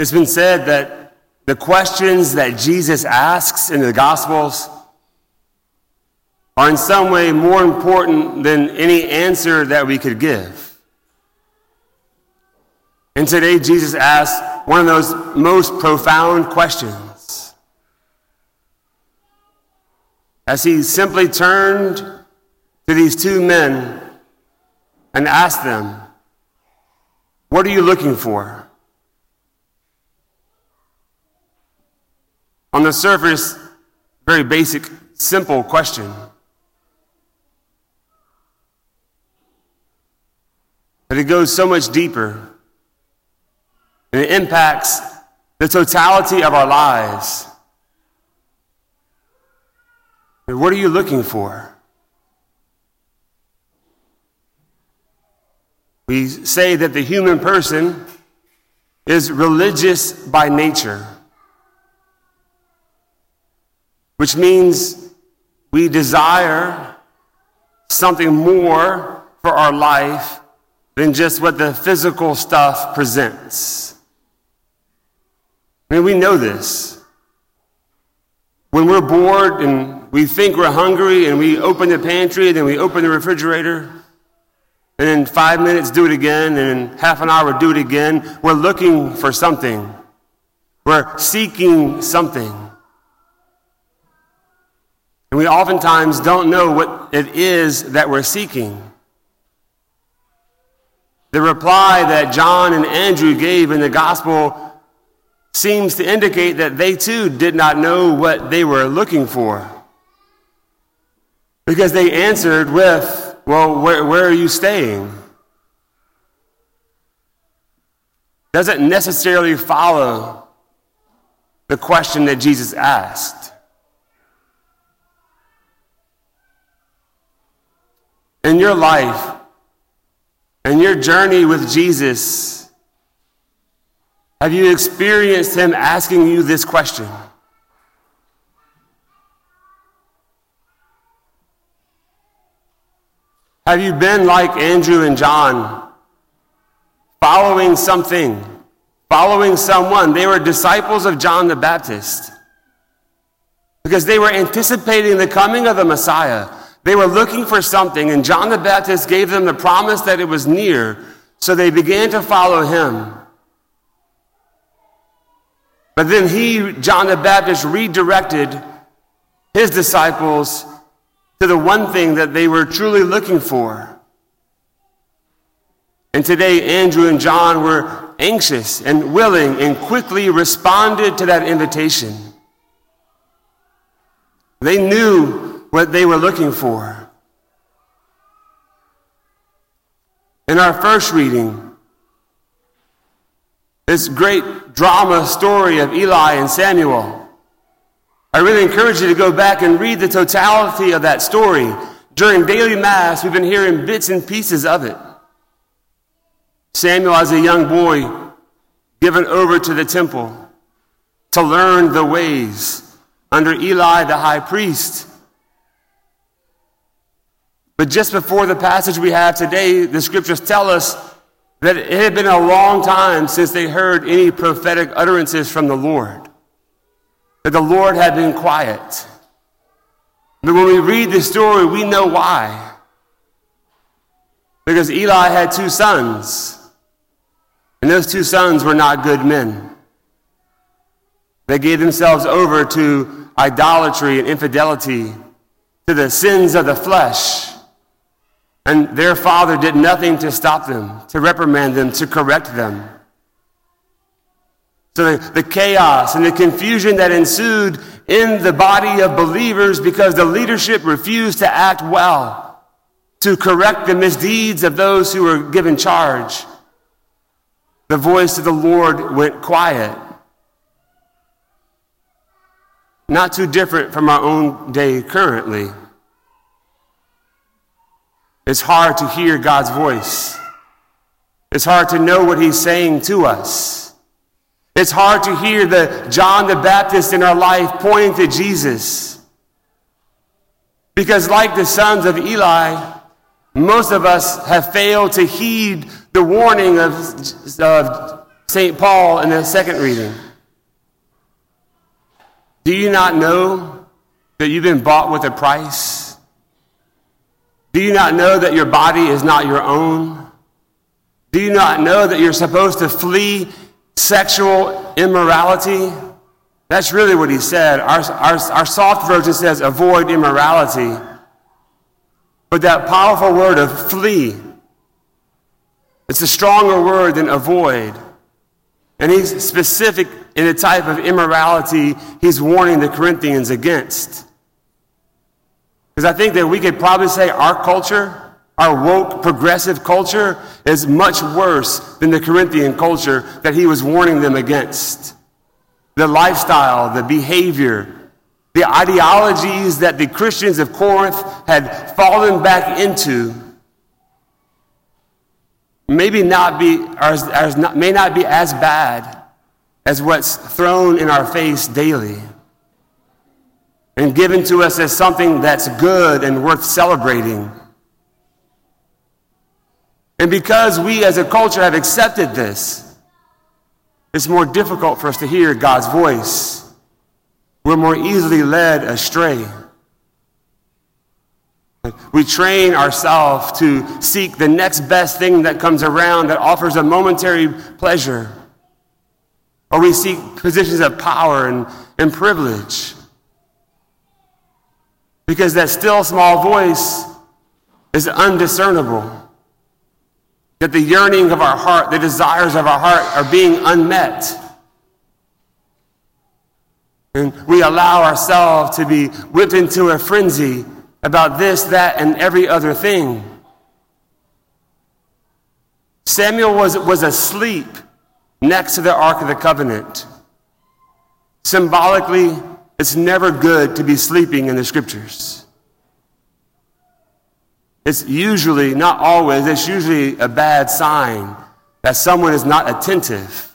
It's been said that the questions that Jesus asks in the Gospels are in some way more important than any answer that we could give. And today, Jesus asks one of those most profound questions. As he simply turned to these two men and asked them, What are you looking for? On the surface, very basic, simple question. But it goes so much deeper. And it impacts the totality of our lives. what are you looking for? We say that the human person is religious by nature, which means we desire something more for our life than just what the physical stuff presents. I mean, we know this. When we're bored and we think we're hungry and we open the pantry and then we open the refrigerator, and in five minutes do it again, and in half an hour do it again, we're looking for something. We're seeking something. And we oftentimes don't know what it is that we're seeking. The reply that John and Andrew gave in the gospel seems to indicate that they too did not know what they were looking for. Because they answered with, Well, where, where are you staying? Doesn't necessarily follow the question that Jesus asked. In your life and your journey with Jesus, have you experienced Him asking you this question? Have you been like Andrew and John, following something, following someone? They were disciples of John the Baptist because they were anticipating the coming of the Messiah. They were looking for something, and John the Baptist gave them the promise that it was near, so they began to follow him. But then he, John the Baptist, redirected his disciples to the one thing that they were truly looking for. And today, Andrew and John were anxious and willing and quickly responded to that invitation. They knew what they were looking for. In our first reading, this great drama story of Eli and Samuel. I really encourage you to go back and read the totality of that story. During daily Mass, we've been hearing bits and pieces of it. Samuel, as a young boy, given over to the temple to learn the ways under Eli, the high priest. But just before the passage we have today, the scriptures tell us that it had been a long time since they heard any prophetic utterances from the Lord, that the Lord had been quiet. But when we read the story, we know why. Because Eli had two sons, and those two sons were not good men. They gave themselves over to idolatry and infidelity, to the sins of the flesh. And their father did nothing to stop them, to reprimand them, to correct them. So the, the, chaos and the confusion that ensued in the body of believers because the leadership refused to act well, to correct the misdeeds of those who were given charge. The voice of the Lord went quiet. Not too different from our own day currently. It's hard to hear God's voice. It's hard to know what He's saying to us. It's hard to hear the John the Baptist in our life pointing to Jesus. Because, like the sons of Eli, most of us have failed to heed the warning of, of St. Paul in the second reading. Do you not know that you've been bought with a price? Do you not know that your body is not your own? Do you not know that you're supposed to flee sexual immorality? That's really what he said. Our, our, our soft version says avoid immorality. But that powerful word of flee, it's a stronger word than avoid. And he's specific in the type of immorality he's warning the Corinthians against. Because I think that we could probably say our culture, our woke, progressive culture, is much worse than the Corinthian culture that he was warning them against. The lifestyle, the behavior, the ideologies that the Christians of Corinth had fallen back into maybe not be, not, may not be as bad as what's thrown in our face daily and given to us as something that's good and worth celebrating. And because we as a culture have accepted this, it's more difficult for us to hear God's voice. We're more easily led astray. We train ourselves to seek the next best thing that comes around that offers a momentary pleasure. Or we seek positions of power and, and privilege. Because that still small voice is undiscernible. That the yearning of our heart, the desires of our heart are being unmet. And we allow ourselves to be whipped into a frenzy about this, that, and every other thing. Samuel was, was asleep next to the Ark of the Covenant. Symbolically, it's never good to be sleeping in the scriptures. It's usually, not always, it's usually a bad sign that someone is not attentive.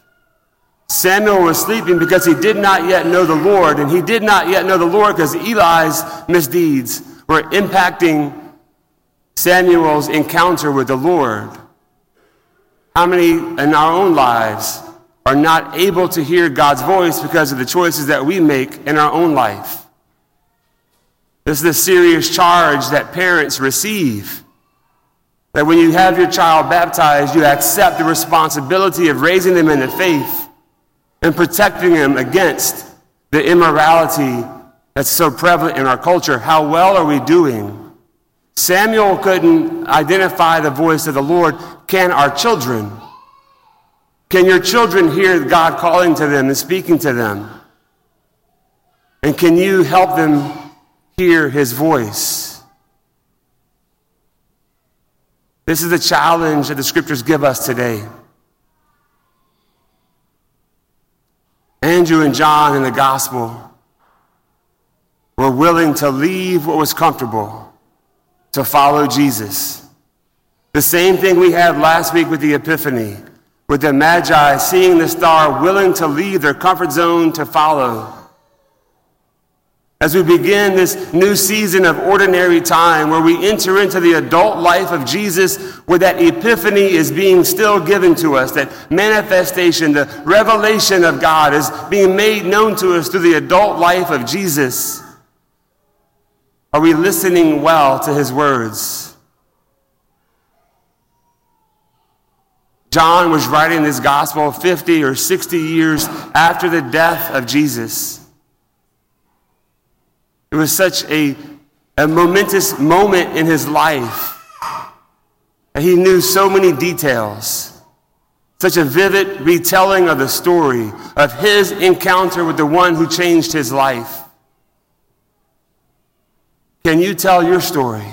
Samuel was sleeping because he did not yet know the Lord, and he did not yet know the Lord because Eli's misdeeds were impacting Samuel's encounter with the Lord. How many in our own lives are not able to hear God's voice because of the choices that we make in our own life? This is a serious charge that parents receive. That when you have your child baptized, you accept the responsibility of raising them in the faith and protecting them against the immorality that's so prevalent in our culture. How well are we doing? Samuel couldn't identify the voice of the Lord. Can our children? Can your children hear God calling to them and speaking to them? And can you help them hear his voice? This is the challenge that the scriptures give us today. Andrew and John in the gospel were willing to leave what was comfortable to follow Jesus. The same thing we had last week with the Epiphany, with the Magi seeing the star, willing to leave their comfort zone to follow. As we begin this new season of ordinary time, where we enter into the adult life of Jesus, where that epiphany is being still given to us, that manifestation, the revelation of God is being made known to us through the adult life of Jesus. Are we listening well to his words? John was writing this gospel 50 or 60 years after the death of Jesus. It was such a, a momentous moment in his life. And he knew so many details. Such a vivid retelling of the story of his encounter with the one who changed his life. Can you tell your story?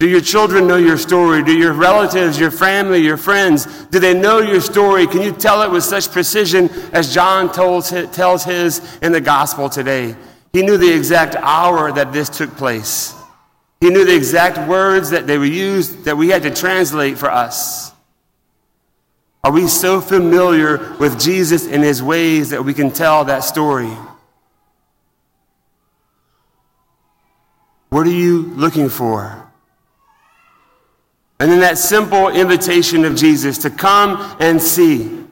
Do your children know your story? Do your relatives, your family, your friends, do they know your story? Can you tell it with such precision as John tells his in the gospel today? He knew the exact hour that this took place. He knew the exact words that they were used that we had to translate for us. Are we so familiar with Jesus and his ways that we can tell that story? What are you looking for? And then that simple invitation of Jesus to come and see.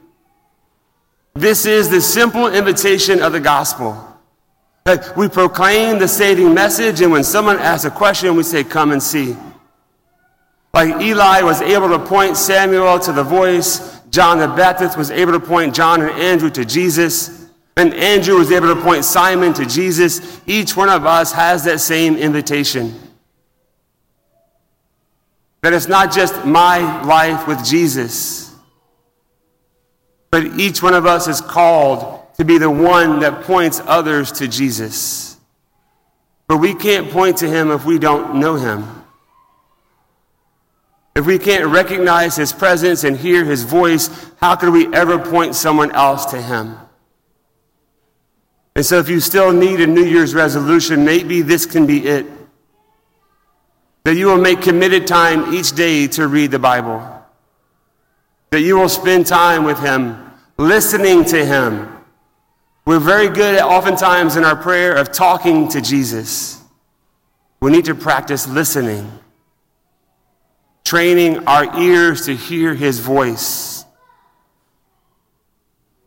This is the simple invitation of the gospel. That we proclaim the saving message, and when someone asks a question, we say, Come and see. Like Eli was able to point Samuel to the voice, John the Baptist was able to point John and Andrew to Jesus, and Andrew was able to point Simon to Jesus. Each one of us has that same invitation. That it's not just my life with Jesus, but each one of us is called to be the one that points others to Jesus. But we can't point to him if we don't know him. If we can't recognize his presence and hear his voice, how could we ever point someone else to him? And so, if you still need a New Year's resolution, maybe this can be it. That you will make committed time each day to read the Bible. That you will spend time with him, listening to him. We're very good at oftentimes in our prayer of talking to Jesus. We need to practice listening training our ears to hear his voice.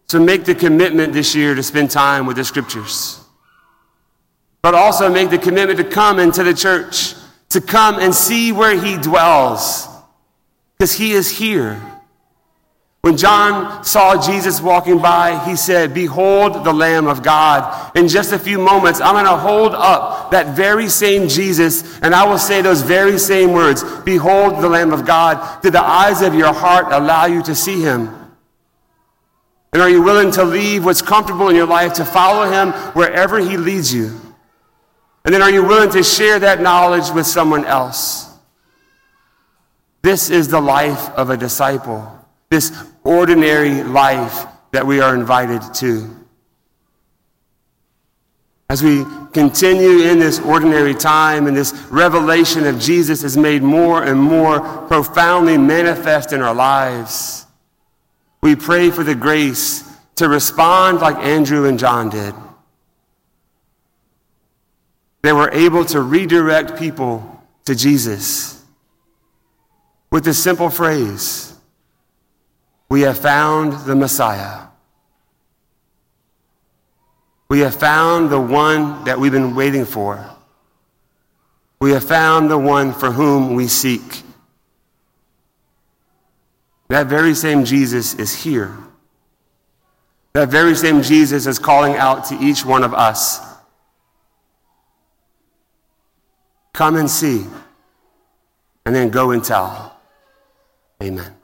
So make the commitment this year to spend time with the scriptures. But also make the commitment to come into the church, to come and see where he dwells, because he is here. When John saw Jesus walking by, he said, Behold the Lamb of God. In just a few moments, I'm going to hold up that very same Jesus, and I will say those very same words Behold the Lamb of God. Did the eyes of your heart allow you to see him? And are you willing to leave what's comfortable in your life to follow him wherever he leads you? And then are you willing to share that knowledge with someone else? This is the life of a disciple this ordinary life that we are invited to. As we continue in this ordinary time and this revelation of Jesus is made more and more profoundly manifest in our lives, we pray for the grace to respond like Andrew and John did. They were able to redirect people to Jesus with the simple phrase we have found the Messiah. We have found the one that we've been waiting for. We have found the one for whom we seek. That very same Jesus is here. That very same Jesus is calling out to each one of us. Come and see, and then go and tell. Amen.